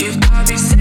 If I be